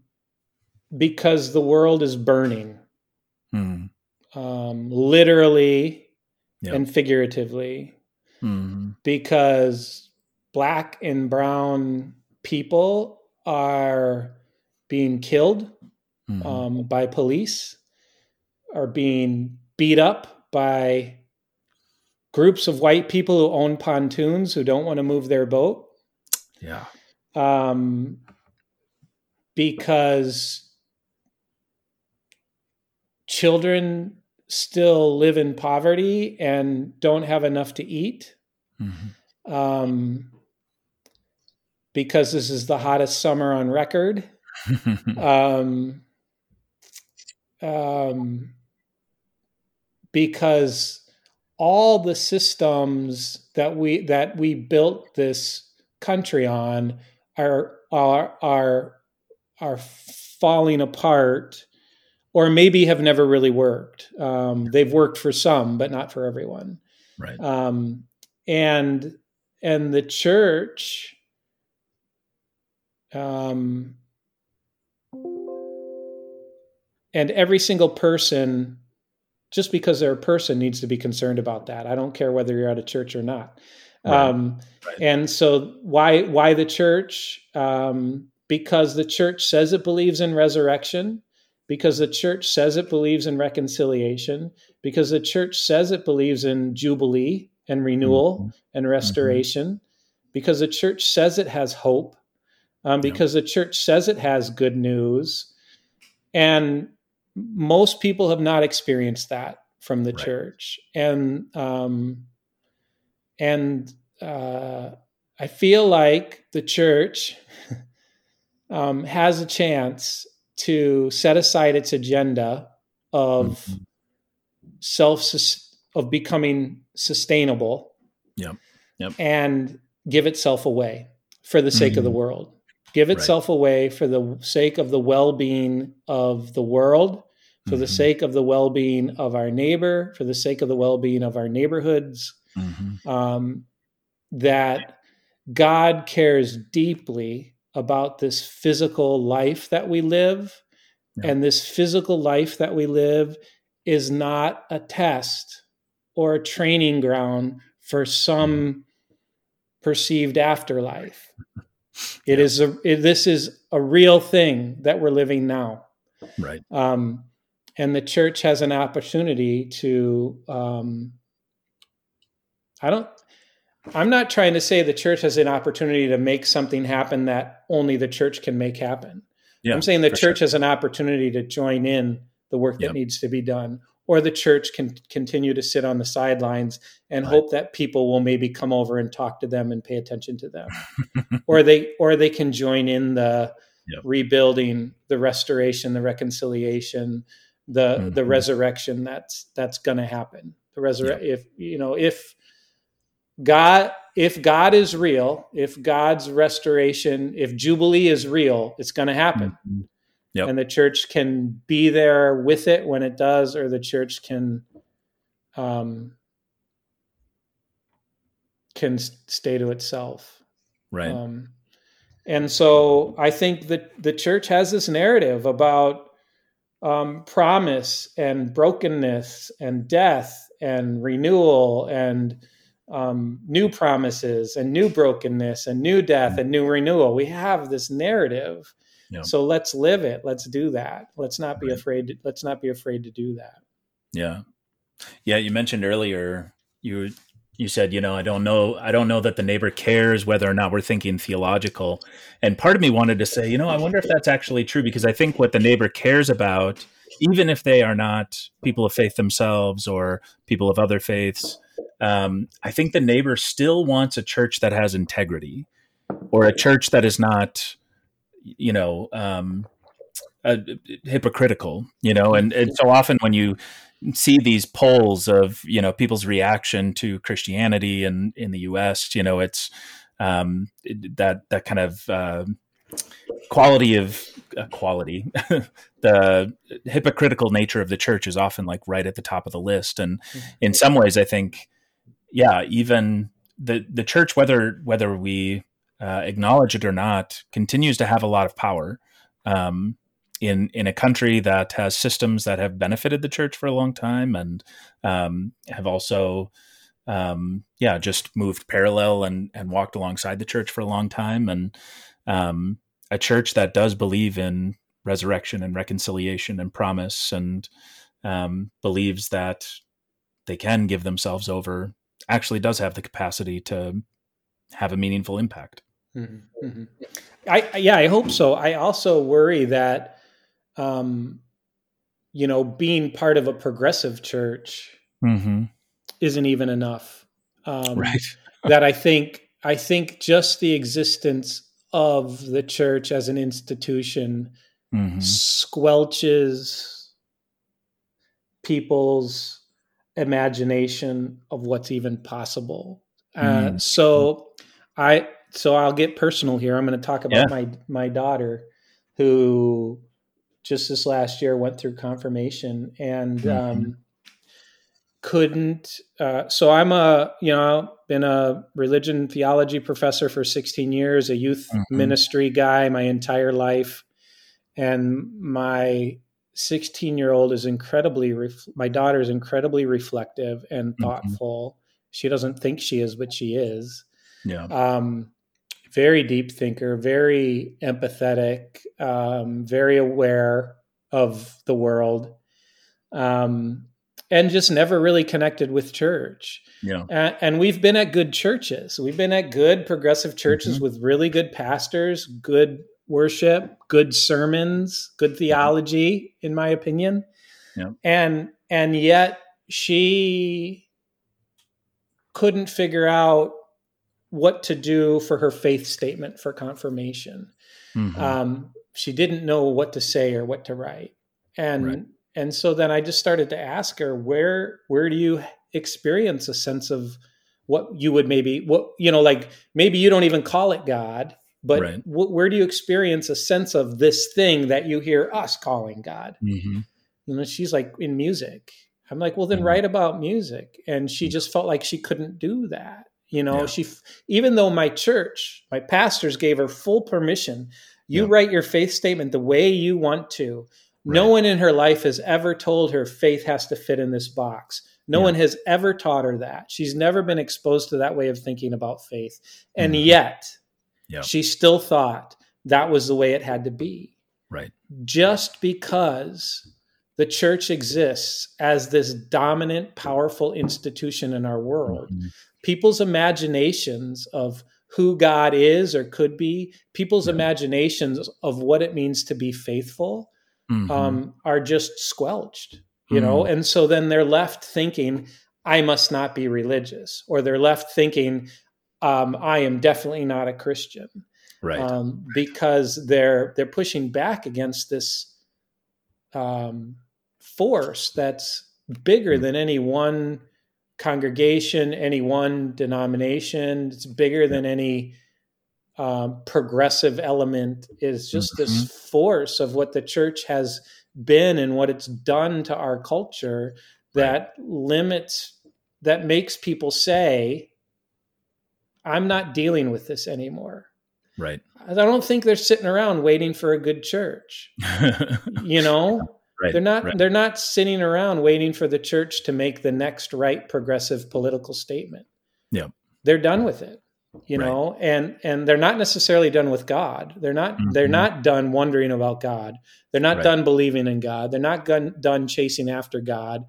because the world is burning, hmm. um, literally Yep. and figuratively, Hmm. because black and brown people are being killed Hmm. um, by police, are being beat up by groups of white people who own pontoons who don't want to move their boat. yeah. um, because children still live in poverty and don't have enough to eat. Mhm. Um, because this is the hottest summer on record. *laughs* Um, um, because all the systems that we that we built this country on are are are are falling apart or maybe have never really worked. Um, they've worked for some but not for everyone. Right. um, and and the church um, and every single person just because they're a person needs to be concerned about that. I don't care whether you're at a church or not. Right. um, Right. and so why why the church? Um, because the church says it believes in resurrection because the church says it believes in reconciliation because the church says it believes in jubilee and renewal Mhm. and restoration because the church says it has hope um, Yeah. because the church says it has good news and most people have not experienced that from the Right. church and um, and uh, i feel like the church *laughs* um, has a chance to set aside its agenda of Mhm. self of becoming sustainable Yep. Yep. and give itself away for the sake of the Mhm. world give Right. itself away for the sake of the well-being of the world for the Mhm. sake of the well-being of our neighbor for the sake of the well-being of our neighborhoods Mhm. um, that god cares deeply about this physical life that we live Yeah. and this physical life that we live is not a test or a training ground for some perceived afterlife. *laughs* It Yeah. is a it, this is a real thing that we're living now, Right. um, and the church has an opportunity to. Um, I don't. I'm not trying to say the church has an opportunity to make something happen that only the church can make happen. Yeah. I'm saying the church sure. has an opportunity to join in the work that Yep. needs to be done, or the church can continue to sit on the sidelines and Right. hope that people will maybe come over and talk to them and pay attention to them, or they or they can join in the Yep. rebuilding, the restoration, the reconciliation, the the Mhm. resurrection that's that's going to happen. The resurrection, if you know, if God if God is real, if God's restoration, if Jubilee is real, it's going to happen. Mhm. Yep. And the church can be there with it when it does, or the church can um, can stay to itself. Right. Um, and so I think that the church has this narrative about um, promise and brokenness and death and renewal and um, new promises and new brokenness and new death and new renewal. We have this narrative. Yeah. So let's live it. Let's do that. Let's not be Right. afraid. To, let's not be afraid to do that. Yeah. Yeah. You mentioned earlier you you said, you know, I don't know, I don't know that the neighbor cares whether or not we're thinking theological. And part of me wanted to say, you know, I wonder if that's actually true because I think what the neighbor cares about, even if they are not people of faith themselves or people of other faiths, um, I think the neighbor still wants a church that has integrity or a church that is not, you know, um, uh, hypocritical, you know, and, and so often when you see these polls of you know people's reaction to Christianity and in, in the U.S. You know, it's um, that that kind of uh, quality of uh, quality, *laughs* the hypocritical nature of the church is often like right at the top of the list. And mm-hmm. in some ways, I think, yeah, even the the church, whether whether we uh, acknowledge it or not, continues to have a lot of power. Um, in in a country that has systems that have benefited the church for a long time and um, have also um, yeah just moved parallel and and walked alongside the church for a long time and um, a church that does believe in resurrection and reconciliation and promise and um, believes that they can give themselves over actually does have the capacity to have a meaningful impact. Mm-hmm. Mm-hmm. I yeah, I hope so. I also worry that um, you know, being part of a progressive church mm-hmm. isn't even enough. Um, right. *laughs* that I think I think just the existence of the church as an institution mm-hmm. squelches people's imagination of what's even possible. Uh, mm-hmm. So I so I'll get personal here. I'm going to talk about yeah. my my daughter who just this last year went through confirmation and mm-hmm. um, couldn't. Uh, so I'm a you know been a religion theology professor for 16 years, a youth mm-hmm. ministry guy my entire life, and my 16 year old is incredibly ref- my daughter is incredibly reflective and mm-hmm. thoughtful. Mm-hmm. She doesn't think she is, but she is. Yeah. Um, very deep thinker, very empathetic, um, very aware of the world, um, and just never really connected with church. Yeah. And, and, we've been at good churches. We've been at good progressive churches mm-hmm. with really good pastors, good worship, good sermons, good theology, in my opinion. Yeah. And and yet she couldn't figure out what to do for her faith statement for confirmation. Mm-hmm. Um, she didn't know what to say or what to write, and right. And so then I just started to ask her where where do you experience a sense of what you would maybe what you know like maybe you don't even call it God, but right. wh- where do you experience a sense of this thing that you hear us calling God? Mm-hmm. You know, she's like in music. I'm like, well, then mm-hmm. write about music, and she just felt like she couldn't do that. You know, yeah. she even though my church, my pastors gave her full permission, you yeah. write your faith statement the way you want to. Right. No one in her life has ever told her faith has to fit in this box. No yeah. one has ever taught her that. She's never been exposed to that way of thinking about faith. And mm-hmm. yet, she still thought that was the way it had to be. Right. Just because the church exists as this dominant, powerful institution in our world mm-hmm people's imaginations of who God is or could be, people's imaginations of what it means to be faithful mm-hmm. um, are just squelched, you mm-hmm. know? And so then they're left thinking, I must not be religious, or they're left thinking, um, I am definitely not a Christian. Right. Um, because they're they're pushing back against this um, force that's bigger mm-hmm. than any one congregation, any one denomination. It's bigger than any um, progressive element. Is just mm-hmm. this force of what the church has been and what it's done to our culture that right. limits, that makes people say, "I'm not dealing with this anymore." Right. I don't think they're sitting around waiting for a good church. *laughs* you know, Right, they're not right. they're not sitting around waiting for the church to make the next right progressive political statement. Yeah. They're done with it. You right. know, and and they're not necessarily done with God. They're not mm-hmm. they're not done wondering about God. They're not done believing in God. They're not done chasing after God.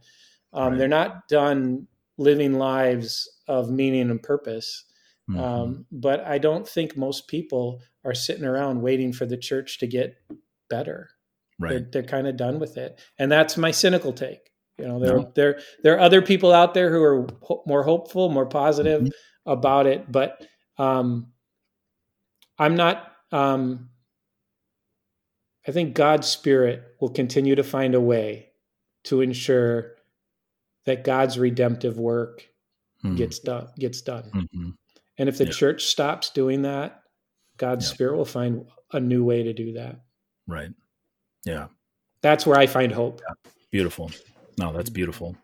Um, they're not done living lives of meaning and purpose. Mm-hmm. Um, but I don't think most people are sitting around waiting for the church to get better. Right. They're, they're kind of done with it, and that's my cynical take. You know, there no. there there are other people out there who are ho- more hopeful, more positive mm-hmm. about it, but um, I'm not. Um, I think God's Spirit will continue to find a way to ensure that God's redemptive work mm-hmm. gets done. Gets done. Mm-hmm. And if the yeah. church stops doing that, God's yeah. Spirit will find a new way to do that. Right. Yeah. That's where I find hope. Yeah. Beautiful. No, that's beautiful.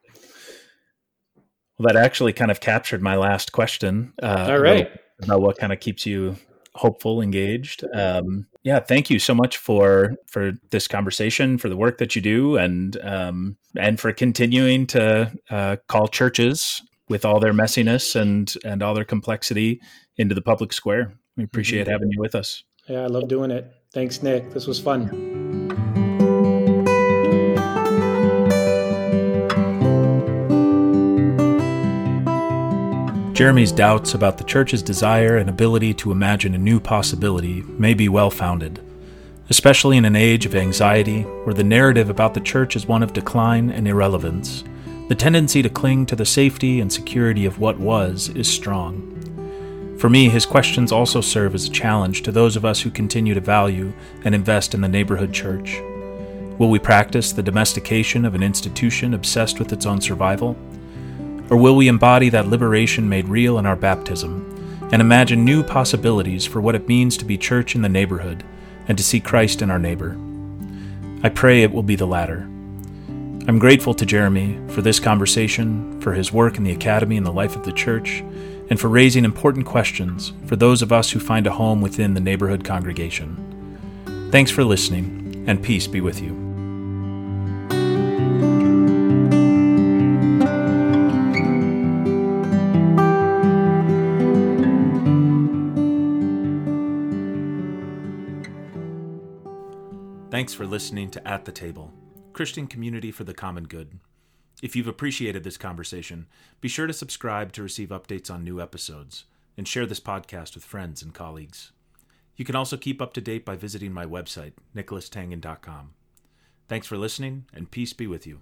Well, that actually kind of captured my last question. Uh, All right. About what kind of keeps you hopeful, engaged. Um, yeah, thank you so much for for this conversation, for the work that you do, and um, and for continuing to uh, call churches with all their messiness and and all their complexity into the public square. We appreciate mm-hmm. having you with us. Yeah, I love doing it. Thanks, Nick. This was fun. Jeremy's doubts about the church's desire and ability to imagine a new possibility may be well founded, especially in an age of anxiety where the narrative about the church is one of decline and irrelevance. The tendency to cling to the safety and security of what was is strong. For me, his questions also serve as a challenge to those of us who continue to value and invest in the neighborhood church. Will we practice the domestication of an institution obsessed with its own survival? Or will we embody that liberation made real in our baptism and imagine new possibilities for what it means to be church in the neighborhood and to see Christ in our neighbor? I pray it will be the latter. I'm grateful to Jeremy for this conversation, for his work in the Academy and the life of the church, and for raising important questions for those of us who find a home within the neighborhood congregation. Thanks for listening, and peace be with you. Thanks for listening to At the Table, Christian Community for the Common Good. If you've appreciated this conversation, be sure to subscribe to receive updates on new episodes and share this podcast with friends and colleagues. You can also keep up to date by visiting my website, nicholastangen.com. Thanks for listening, and peace be with you.